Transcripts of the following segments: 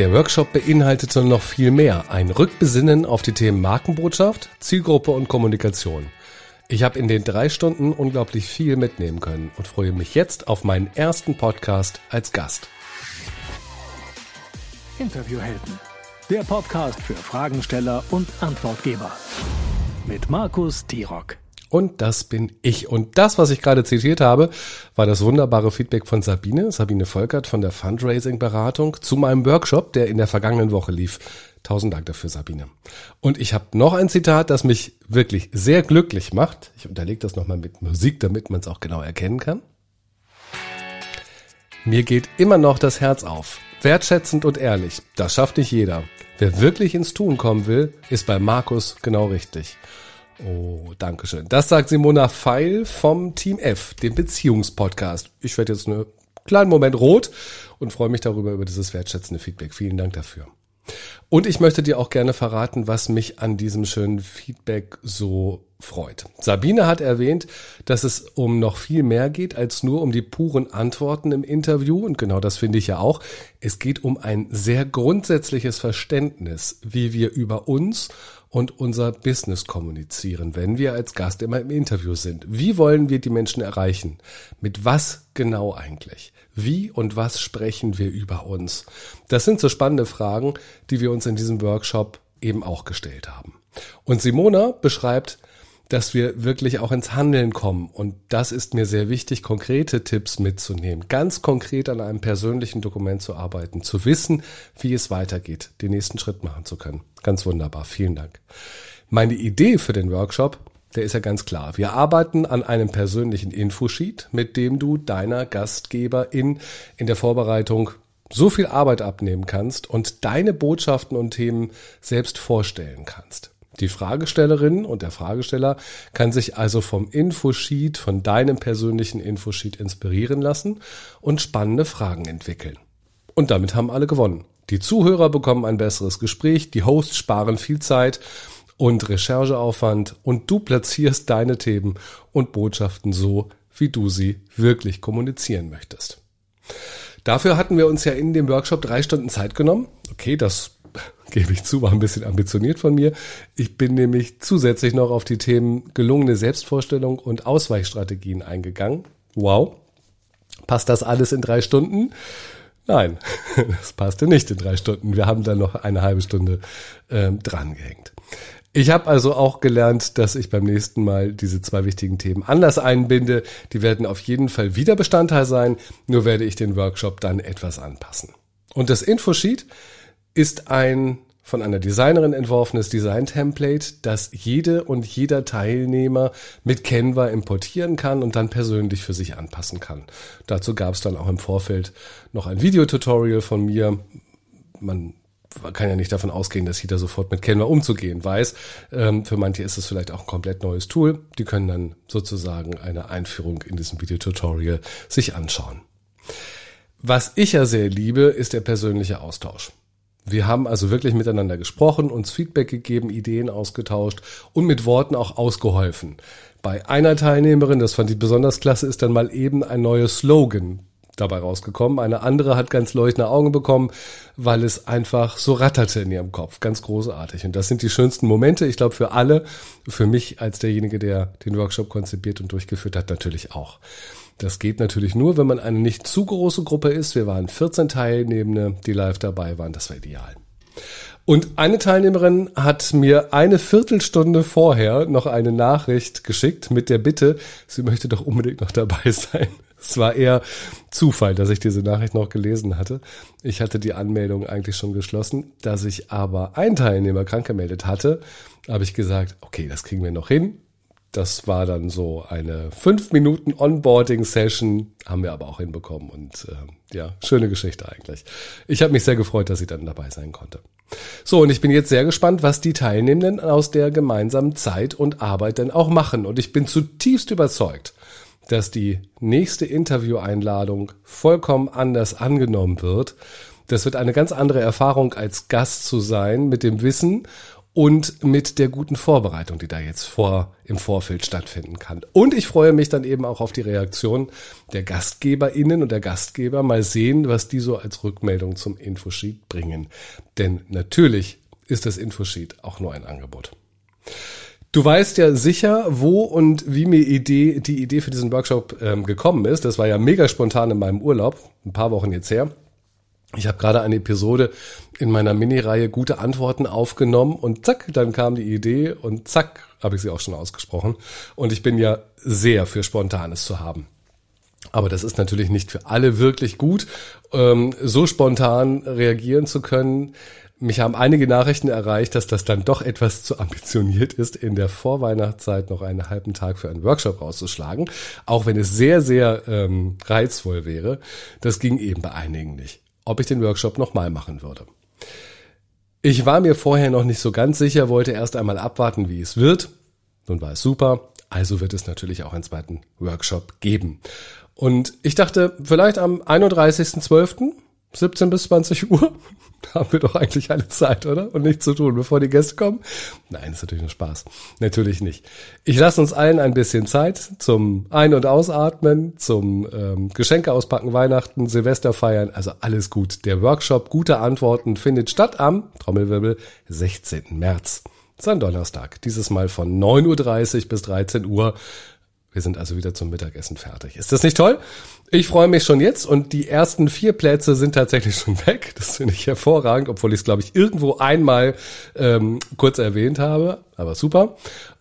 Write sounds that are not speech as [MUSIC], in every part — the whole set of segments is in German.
Der Workshop beinhaltete noch viel mehr. Ein Rückbesinnen auf die Themen Markenbotschaft, Zielgruppe und Kommunikation. Ich habe in den drei Stunden unglaublich viel mitnehmen können und freue mich jetzt auf meinen ersten Podcast als Gast. Interviewhelden. Der Podcast für Fragensteller und Antwortgeber. Mit Markus Tirock. Und das bin ich. Und das, was ich gerade zitiert habe, war das wunderbare Feedback von Sabine, Sabine Volkert von der Fundraising-Beratung zu meinem Workshop, der in der vergangenen Woche lief. Tausend Dank dafür, Sabine. Und ich habe noch ein Zitat, das mich wirklich sehr glücklich macht. Ich unterlege das nochmal mit Musik, damit man es auch genau erkennen kann. Mir geht immer noch das Herz auf. Wertschätzend und ehrlich. Das schafft nicht jeder. Wer wirklich ins Tun kommen will, ist bei Markus genau richtig. Oh, danke schön. Das sagt Simona Feil vom Team F, dem Beziehungspodcast. Ich werde jetzt einen kleinen Moment rot und freue mich darüber, über dieses wertschätzende Feedback. Vielen Dank dafür. Und ich möchte dir auch gerne verraten, was mich an diesem schönen Feedback so freut. Sabine hat erwähnt, dass es um noch viel mehr geht als nur um die puren Antworten im Interview. Und genau das finde ich ja auch. Es geht um ein sehr grundsätzliches Verständnis, wie wir über uns und unser Business kommunizieren, wenn wir als Gast immer im Interview sind. Wie wollen wir die Menschen erreichen? Mit was genau eigentlich? Wie und was sprechen wir über uns? Das sind so spannende Fragen, die wir uns in diesem Workshop eben auch gestellt haben. Und Simona beschreibt, dass wir wirklich auch ins Handeln kommen. Und das ist mir sehr wichtig, konkrete Tipps mitzunehmen, ganz konkret an einem persönlichen Dokument zu arbeiten, zu wissen, wie es weitergeht, den nächsten Schritt machen zu können. Ganz wunderbar. Vielen Dank. Meine Idee für den Workshop, der ist ja ganz klar. Wir arbeiten an einem persönlichen Infosheet, mit dem du deiner Gastgeberin in der Vorbereitung so viel Arbeit abnehmen kannst und deine Botschaften und Themen selbst vorstellen kannst. Die Fragestellerin und der Fragesteller kann sich also vom Infosheet, von deinem persönlichen Infosheet inspirieren lassen und spannende Fragen entwickeln. Und damit haben alle gewonnen. Die Zuhörer bekommen ein besseres Gespräch, die Hosts sparen viel Zeit und Rechercheaufwand und du platzierst deine Themen und Botschaften so, wie du sie wirklich kommunizieren möchtest. Dafür hatten wir uns ja in dem Workshop drei Stunden Zeit genommen. Okay, das [LAUGHS] gebe ich zu, war ein bisschen ambitioniert von mir. Ich bin nämlich zusätzlich noch auf die Themen gelungene Selbstvorstellung und Ausweichstrategien eingegangen. Wow. Passt das alles in drei Stunden? Nein, [LAUGHS] das passte nicht in drei Stunden. Wir haben dann noch eine halbe Stunde ähm, drangehängt. Ich habe also auch gelernt, dass ich beim nächsten Mal diese zwei wichtigen Themen anders einbinde. Die werden auf jeden Fall wieder Bestandteil sein, nur werde ich den Workshop dann etwas anpassen. Und das Infosheet, ist ein von einer Designerin entworfenes Design-Template, das jede und jeder Teilnehmer mit Canva importieren kann und dann persönlich für sich anpassen kann. Dazu gab es dann auch im Vorfeld noch ein Videotutorial von mir. Man kann ja nicht davon ausgehen, dass jeder sofort mit Canva umzugehen weiß. Ähm, für manche ist es vielleicht auch ein komplett neues Tool. Die können dann sozusagen eine Einführung in diesem Videotutorial sich anschauen. Was ich ja sehr liebe, ist der persönliche Austausch. Wir haben also wirklich miteinander gesprochen, uns Feedback gegeben, Ideen ausgetauscht und mit Worten auch ausgeholfen. Bei einer Teilnehmerin, das fand ich besonders klasse, ist dann mal eben ein neues Slogan dabei rausgekommen. Eine andere hat ganz leuchtende Augen bekommen, weil es einfach so ratterte in ihrem Kopf. Ganz großartig. Und das sind die schönsten Momente, ich glaube, für alle, für mich als derjenige, der den Workshop konzipiert und durchgeführt hat, natürlich auch. Das geht natürlich nur, wenn man eine nicht zu große Gruppe ist. Wir waren 14 Teilnehmende, die live dabei waren. Das war ideal. Und eine Teilnehmerin hat mir eine Viertelstunde vorher noch eine Nachricht geschickt mit der Bitte, sie möchte doch unbedingt noch dabei [LAUGHS] sein. Es war eher Zufall, dass ich diese Nachricht noch gelesen hatte. Ich hatte die Anmeldung eigentlich schon geschlossen. Da sich aber ein Teilnehmer krank gemeldet hatte, habe ich gesagt, okay, das kriegen wir noch hin. Das war dann so eine fünf Minuten Onboarding-Session, haben wir aber auch hinbekommen und äh, ja, schöne Geschichte eigentlich. Ich habe mich sehr gefreut, dass sie dann dabei sein konnte. So, und ich bin jetzt sehr gespannt, was die Teilnehmenden aus der gemeinsamen Zeit und Arbeit denn auch machen. Und ich bin zutiefst überzeugt, dass die nächste Intervieweinladung vollkommen anders angenommen wird. Das wird eine ganz andere Erfahrung als Gast zu sein mit dem Wissen und mit der guten Vorbereitung, die da jetzt vor, im Vorfeld stattfinden kann. Und ich freue mich dann eben auch auf die Reaktion der GastgeberInnen und der Gastgeber. Mal sehen, was die so als Rückmeldung zum Infosheet bringen. Denn natürlich ist das Infosheet auch nur ein Angebot. Du weißt ja sicher, wo und wie mir Idee, die Idee für diesen Workshop ähm, gekommen ist. Das war ja mega spontan in meinem Urlaub, ein paar Wochen jetzt her. Ich habe gerade eine Episode in meiner Mini-Reihe gute Antworten aufgenommen und zack, dann kam die Idee und zack, habe ich sie auch schon ausgesprochen. Und ich bin ja sehr für Spontanes zu haben. Aber das ist natürlich nicht für alle wirklich gut, ähm, so spontan reagieren zu können. Mich haben einige Nachrichten erreicht, dass das dann doch etwas zu ambitioniert ist, in der Vorweihnachtszeit noch einen halben Tag für einen Workshop rauszuschlagen, auch wenn es sehr, sehr ähm, reizvoll wäre. Das ging eben bei einigen nicht ob ich den Workshop nochmal machen würde. Ich war mir vorher noch nicht so ganz sicher, wollte erst einmal abwarten, wie es wird. Nun war es super, also wird es natürlich auch einen zweiten Workshop geben. Und ich dachte, vielleicht am 31.12., 17 bis 20 Uhr, [LAUGHS] haben wir doch eigentlich alle Zeit, oder? Und nichts zu tun, bevor die Gäste kommen? Nein, ist natürlich nur Spaß. Natürlich nicht. Ich lasse uns allen ein bisschen Zeit zum Ein- und Ausatmen, zum ähm, Geschenke auspacken, Weihnachten, Silvester feiern, also alles gut. Der Workshop Gute Antworten findet statt am, Trommelwirbel, 16. März. Das ist ein Donnerstag. Dieses Mal von 9.30 Uhr bis 13 Uhr. Wir sind also wieder zum Mittagessen fertig. Ist das nicht toll? Ich freue mich schon jetzt und die ersten vier Plätze sind tatsächlich schon weg. Das finde ich hervorragend, obwohl ich es, glaube ich, irgendwo einmal ähm, kurz erwähnt habe. Aber super.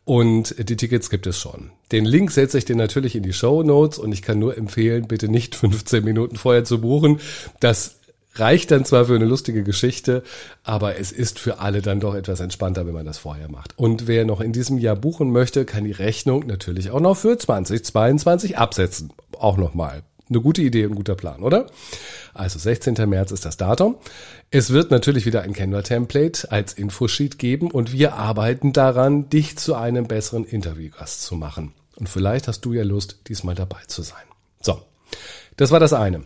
Und die Tickets gibt es schon. Den Link setze ich dir natürlich in die Show Notes und ich kann nur empfehlen, bitte nicht 15 Minuten vorher zu buchen. Das reicht dann zwar für eine lustige Geschichte, aber es ist für alle dann doch etwas entspannter, wenn man das vorher macht. Und wer noch in diesem Jahr buchen möchte, kann die Rechnung natürlich auch noch für 2022 absetzen. Auch nochmal. Eine gute Idee und guter Plan, oder? Also 16. März ist das Datum. Es wird natürlich wieder ein Canva-Template als Infosheet geben und wir arbeiten daran, dich zu einem besseren Interviewgast zu machen. Und vielleicht hast du ja Lust, diesmal dabei zu sein. So, das war das eine.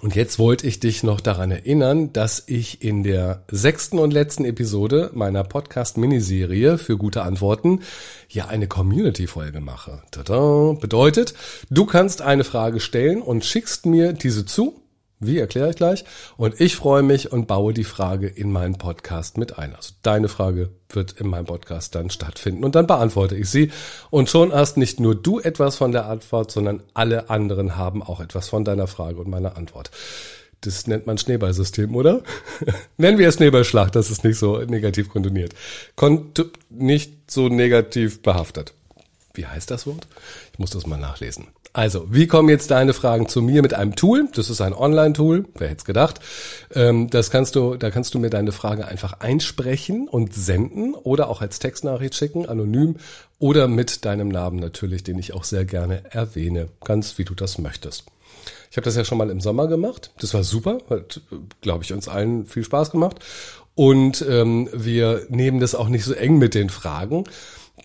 Und jetzt wollte ich dich noch daran erinnern, dass ich in der sechsten und letzten Episode meiner Podcast-Miniserie für gute Antworten ja eine Community-Folge mache. Tada. Bedeutet, du kannst eine Frage stellen und schickst mir diese zu wie erkläre ich gleich? Und ich freue mich und baue die Frage in meinen Podcast mit ein. Also deine Frage wird in meinem Podcast dann stattfinden und dann beantworte ich sie. Und schon hast nicht nur du etwas von der Antwort, sondern alle anderen haben auch etwas von deiner Frage und meiner Antwort. Das nennt man Schneeballsystem, oder? [LAUGHS] Nennen wir es Schneeballschlacht, das ist nicht so negativ kondoniert. Kont nicht so negativ behaftet. Wie heißt das Wort? Ich muss das mal nachlesen. Also, wie kommen jetzt deine Fragen zu mir mit einem Tool? Das ist ein Online-Tool, wer hätte es gedacht. Ähm, das kannst du, da kannst du mir deine Frage einfach einsprechen und senden oder auch als Textnachricht schicken, anonym oder mit deinem Namen natürlich, den ich auch sehr gerne erwähne, ganz wie du das möchtest. Ich habe das ja schon mal im Sommer gemacht. Das war super, hat, glaube ich, uns allen viel Spaß gemacht. Und ähm, wir nehmen das auch nicht so eng mit den Fragen,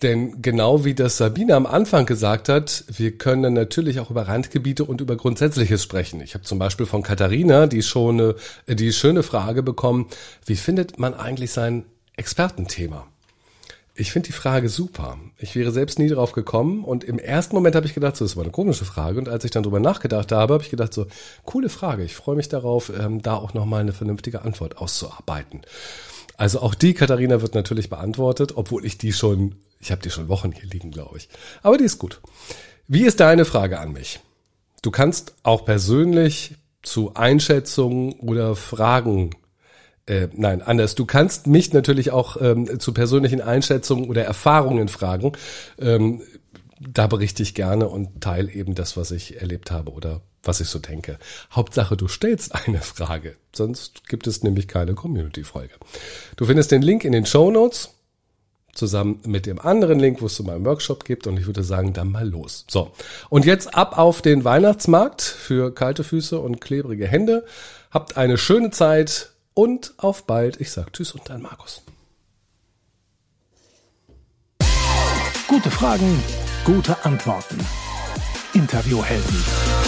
denn genau wie das Sabine am Anfang gesagt hat, wir können natürlich auch über Randgebiete und über Grundsätzliches sprechen. Ich habe zum Beispiel von Katharina die, schöne, die schöne Frage bekommen, wie findet man eigentlich sein Expertenthema? Ich finde die Frage super. Ich wäre selbst nie drauf gekommen und im ersten Moment habe ich gedacht, so, das war eine komische Frage und als ich dann drüber nachgedacht habe, habe ich gedacht, so, coole Frage. Ich freue mich darauf, ähm, da auch nochmal eine vernünftige Antwort auszuarbeiten. Also auch die Katharina wird natürlich beantwortet, obwohl ich die schon ich habe die schon Wochen hier liegen, glaube ich. Aber die ist gut. Wie ist deine Frage an mich? Du kannst auch persönlich zu Einschätzungen oder Fragen äh, nein, anders. Du kannst mich natürlich auch ähm, zu persönlichen Einschätzungen oder Erfahrungen fragen. Ähm, da berichte ich gerne und teile eben das, was ich erlebt habe oder was ich so denke. Hauptsache, du stellst [LAUGHS] eine Frage. Sonst gibt es nämlich keine Community-Folge. Du findest den Link in den Show Notes zusammen mit dem anderen Link, wo es zu meinem Workshop gibt. Und ich würde sagen, dann mal los. So. Und jetzt ab auf den Weihnachtsmarkt für kalte Füße und klebrige Hände. Habt eine schöne Zeit und auf bald. Ich sag Tschüss und dein Markus. Gute Fragen, gute Antworten. Interviewhelden.